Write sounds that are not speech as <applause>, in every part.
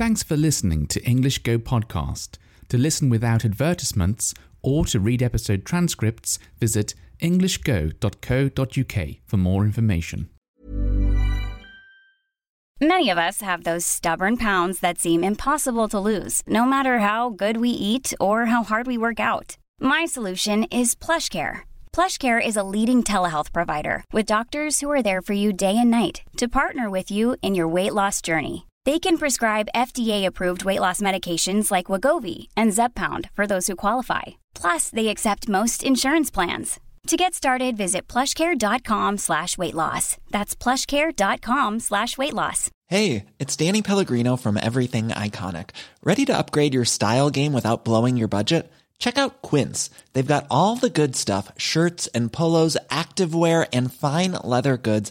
Thanks for listening to English Go Podcast. To listen without advertisements or to read episode transcripts, visit englishgo.co.uk for more information. Many of us have those stubborn pounds that seem impossible to lose, no matter how good we eat or how hard we work out. My solution is PlushCare. PlushCare is a leading telehealth provider with doctors who are there for you day and night to partner with you in your weight loss journey. They can prescribe FDA-approved weight loss medications like Wegovy and Zepbound for those who qualify. Plus, they accept most insurance plans. To get started, visit plushcare.com slash weight loss. That's plushcare.com slash weight loss. Hey, it's Danny Pellegrino from Everything Iconic. Ready to upgrade your style game without blowing your budget? Check out Quince. They've got all the good stuff, shirts and polos, activewear and fine leather goods,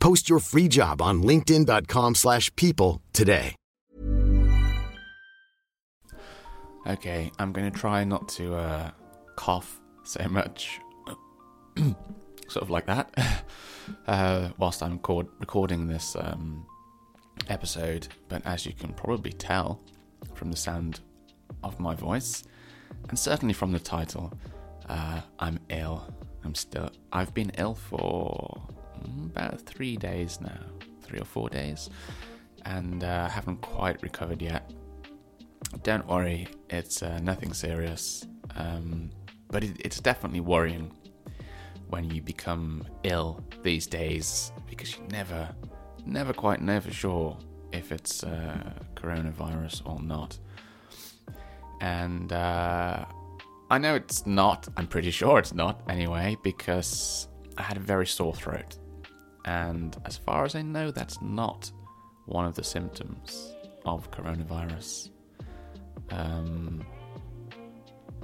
Post your free job on linkedin.com/people slash people today. Okay, I'm going to try not to uh, cough so much. <clears throat> sort of like that. <laughs> Uh, whilst I'm record- recording this um, episode, but as you can probably tell from the sound of my voice, and certainly from the title, uh, I'm ill. I'm still. I've been ill for about three days now, three or four days, and uh, haven't quite recovered yet. Don't worry, it's uh, nothing serious, um, but it, it's definitely worrying when you become ill these days because you never, never quite know for sure if it's uh, coronavirus or not. And uh, I know it's not, I'm pretty sure it's not anyway, because I had a very sore throat. And as far as I know, that's not one of the symptoms of coronavirus. Um,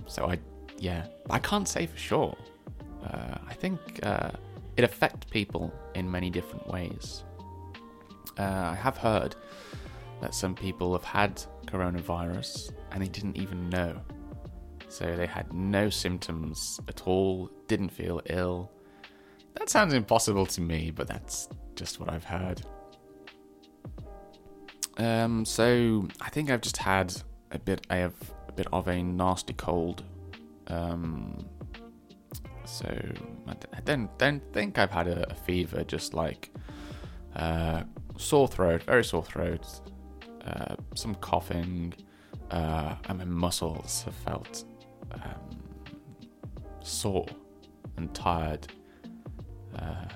so I, yeah, I can't say for sure. Uh, I think uh, it affects people in many different ways. Uh, I have heard that some people have had coronavirus and they didn't even know. So they had no symptoms at all, didn't feel ill. That sounds impossible to me, but that's just what I've heard. Um, so I think I've just had a bit. I have a bit of a nasty cold. Um, so I don't don't think I've had a, a fever. Just like uh, sore throat, very sore throat, uh, some coughing, uh, and my muscles have felt um, sore and tired. Uh,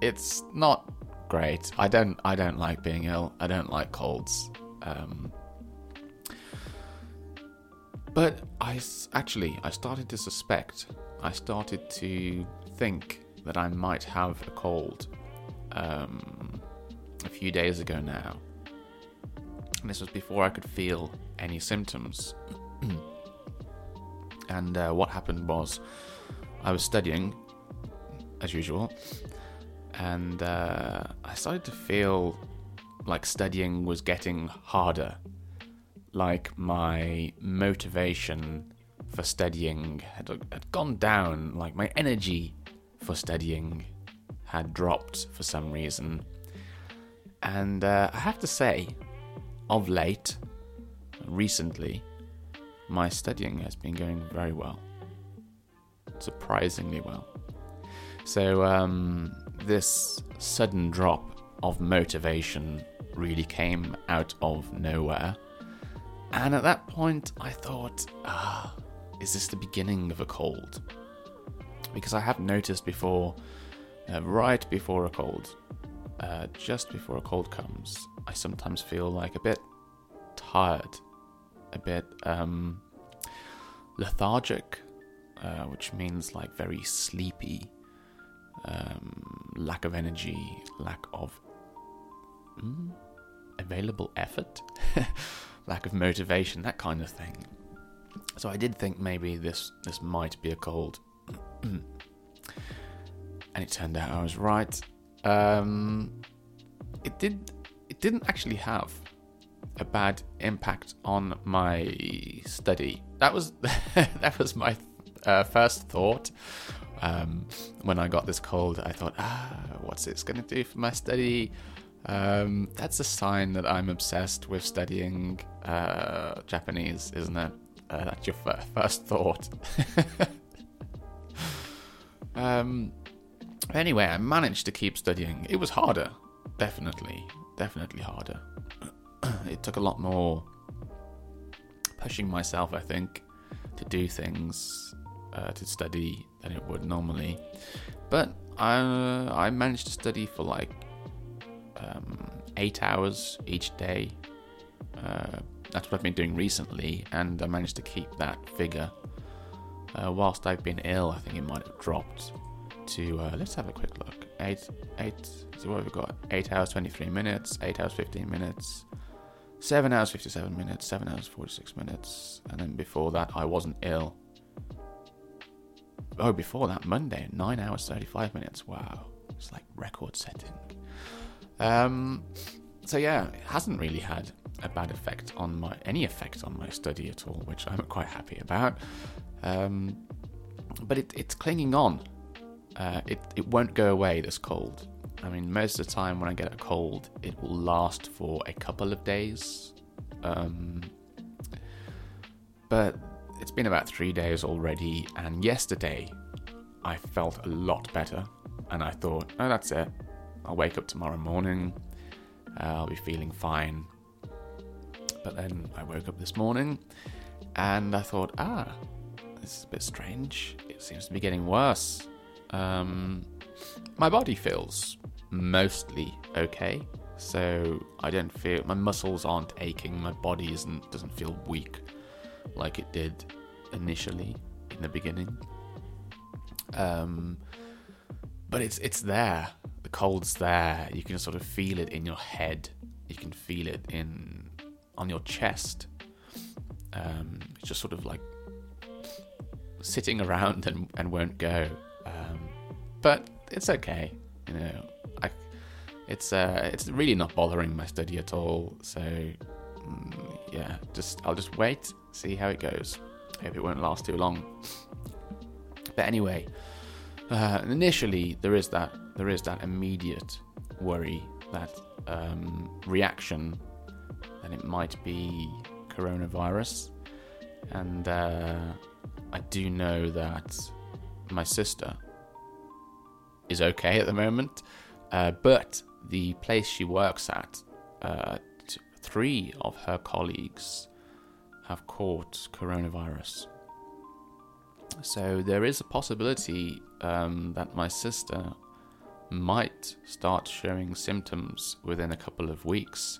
it's not great. I don't I don't like being ill. I don't like colds. Um, but I actually I started to suspect. I started to think that I might have a cold um, a few days ago now. And this was before I could feel any symptoms. <clears throat> and uh, what happened was I was studying as usual, and uh, I started to feel like studying was getting harder. Like my motivation for studying had, had gone down, like my energy for studying had dropped for some reason. And uh, I have to say, of late, recently, my studying has been going very well. Surprisingly well. So, um, this sudden drop of motivation really came out of nowhere. And at that point, I thought, ah, is this the beginning of a cold? Because I have noticed before, uh, right before a cold, uh, just before a cold comes, I sometimes feel like a bit tired, a bit um, lethargic, uh, which means like very sleepy, um, lack of energy, lack of mm, available effort, <laughs> lack of motivation, that kind of thing. So I did think maybe this this might be a cold, <clears throat> and it turned out I was right. Um, it did. It didn't actually have a bad impact on my study. That was <laughs> that was my uh, first thought um, when I got this cold. I thought, ah, what's this going to do for my study? Um, that's a sign that I'm obsessed with studying uh, Japanese, isn't it? Uh, that's your f- first thought. <laughs> um, anyway, I managed to keep studying. It was harder, definitely, definitely harder. <clears throat> it took a lot more pushing myself, I think, to do things, uh, to study than it would normally. But I, I managed to study for like um, eight hours each day. Uh, that's what I've been doing recently, and I managed to keep that figure. Uh, whilst I've been ill, I think it might have dropped to. Uh, let's have a quick look. Eight, eight. So what have we got? Eight hours twenty-three minutes. Eight hours fifteen minutes. Seven hours fifty-seven minutes. Seven hours forty-six minutes. And then before that, I wasn't ill. Oh, before that, Monday, nine hours thirty-five minutes. Wow, it's like record-setting. Um, so yeah, it hasn't really had a bad effect on my any effect on my study at all, which I'm quite happy about. Um, but it, it's clinging on. Uh, it it won't go away. This cold. I mean, most of the time when I get a cold, it will last for a couple of days. Um, but it's been about three days already, and yesterday I felt a lot better, and I thought, oh, that's it. I'll wake up tomorrow morning. Uh, I'll be feeling fine. But then I woke up this morning and I thought, ah, this is a bit strange. It seems to be getting worse. Um, my body feels mostly okay. So I don't feel my muscles aren't aching. My body isn't doesn't feel weak like it did initially in the beginning. Um, but it's it's there. The cold's there. You can sort of feel it in your head. You can feel it in on your chest. Um, it's just sort of like sitting around <laughs> and, and won't go. Um, but it's okay, you know. I, it's uh, it's really not bothering my study at all. So mm, yeah, just I'll just wait, see how it goes. Hope it won't last too long. But anyway, uh, initially there is that there is that immediate worry, that um, reaction that it might be coronavirus, and uh, I do know that my sister is okay at the moment, uh, but the place she works at, uh, three of her colleagues have caught coronavirus. So there is a possibility um, that my sister might start showing symptoms within a couple of weeks.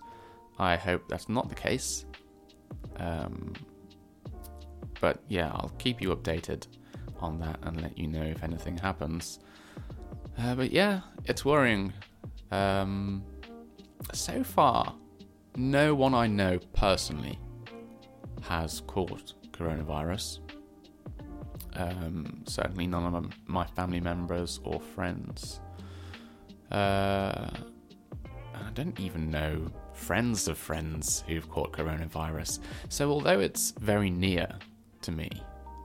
I hope that's not the case. Um, but yeah, I'll keep you updated on that and let you know if anything happens. Uh, but yeah, it's worrying. Um, so far, no one I know personally has caught coronavirus. Um, certainly none of my family members or friends. Uh, I don't even know friends of friends who've caught coronavirus. So, although it's very near to me,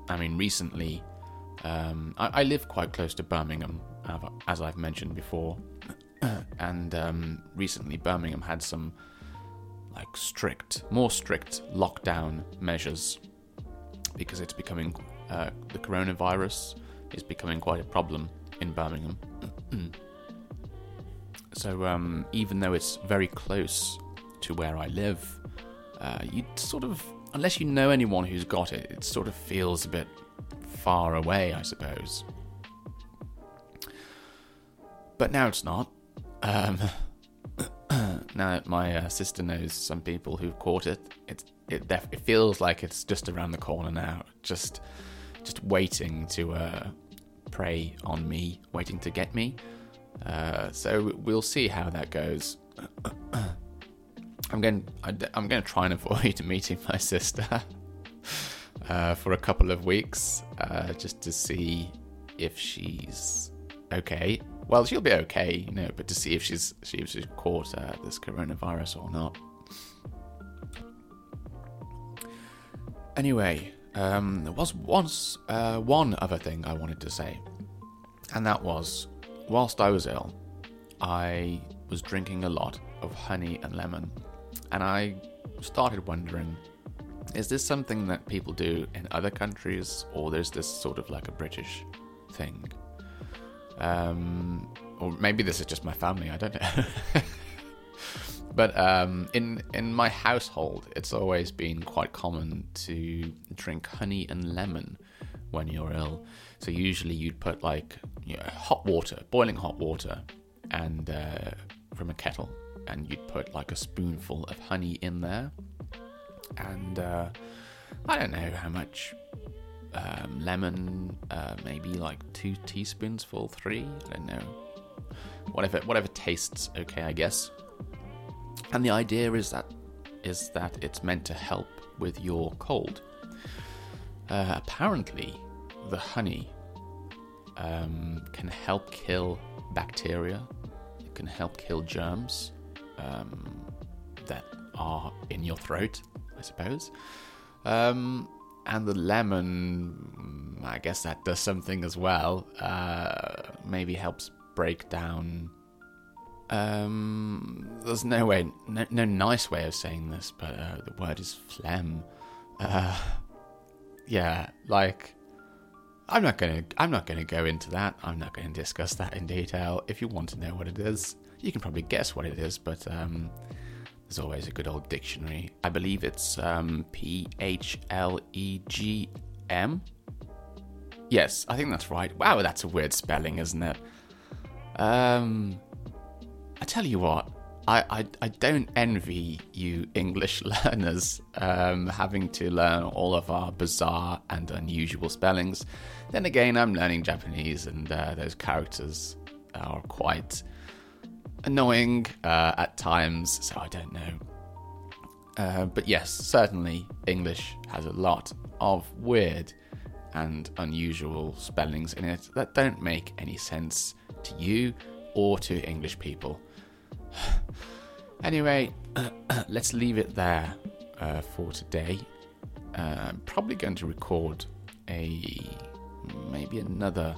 I mean, recently, um, I, I, live quite close to Birmingham, as I've mentioned before, <coughs> and um, recently Birmingham had some like strict, more strict lockdown measures because it's becoming uh, the coronavirus is becoming quite a problem in Birmingham. <clears throat> so um, even though it's very close to where I live, uh, you sort of, unless you know anyone who's got it, it sort of feels a bit far away, I suppose. But now it's not. Um, <laughs> now my uh, sister knows some people who've caught it, it it feels like it's just around the corner now, just just waiting to uh, prey on me, waiting to get me. Uh, so we'll see how that goes. I'm going. I'm going to try and avoid <laughs> meeting my sister <laughs> uh, for a couple of weeks, uh, just to see if she's okay. Well, she'll be okay, you know, but to see if she's she she's caught uh, this coronavirus or not. Anyway, um, there was once uh, one other thing I wanted to say, and that was, whilst I was ill, I was drinking a lot of honey and lemon, and I started wondering is this something that people do in other countries, or is this sort of like a British thing? Um, or maybe this is just my family, I don't know. <laughs> but um, in in my household, it's always been quite common to drink honey and lemon when you're ill. So usually you'd put like you know, hot water, boiling hot water, and uh, from a kettle, and you'd put like a spoonful of honey in there, and uh, I don't know how much um, lemon, uh, maybe like two teaspoons teaspoonsful, three. I don't know. Whatever, whatever tastes okay, I guess. And the idea is that is that it's meant to help with your cold. Uh, apparently, the honey um, can help kill bacteria. It can help kill germs um, that are in your throat, I suppose. Um, and the lemon, I guess that does something as well. Uh, maybe helps break down. Um, there's no way, no, no nice way of saying this, but uh, the word is phlegm. Uh, yeah, like I'm not gonna, I'm not gonna go into that. I'm not gonna discuss that in detail. If you want to know what it is, you can probably guess what it is, but um, there's always a good old dictionary. I believe it's um, P H L E G M. Yes, I think that's right. Wow, that's a weird spelling, isn't it? Um, I tell you what, I, I, I don't envy you English <laughs> learners um, having to learn all of our bizarre and unusual spellings. Then again, I'm learning Japanese, and uh, those characters are quite annoying uh, at times, so I don't know. Uh, but yes, certainly English has a lot of weird and unusual spellings in it that don't make any sense to you or to English people. <sighs> anyway, <clears throat> let's leave it there uh, for today. Uh, I'm probably going to record a maybe another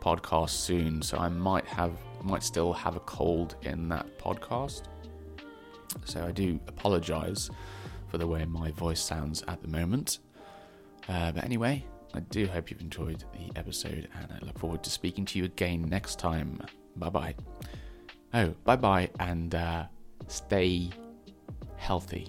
podcast soon, so I might have might still have a cold in that podcast. So I do apologise for the way my voice sounds at the moment. Uh, but anyway, I do hope you've enjoyed the episode, and I look forward to speaking to you again next time. Bye bye. Oh, bye bye, and uh, stay healthy.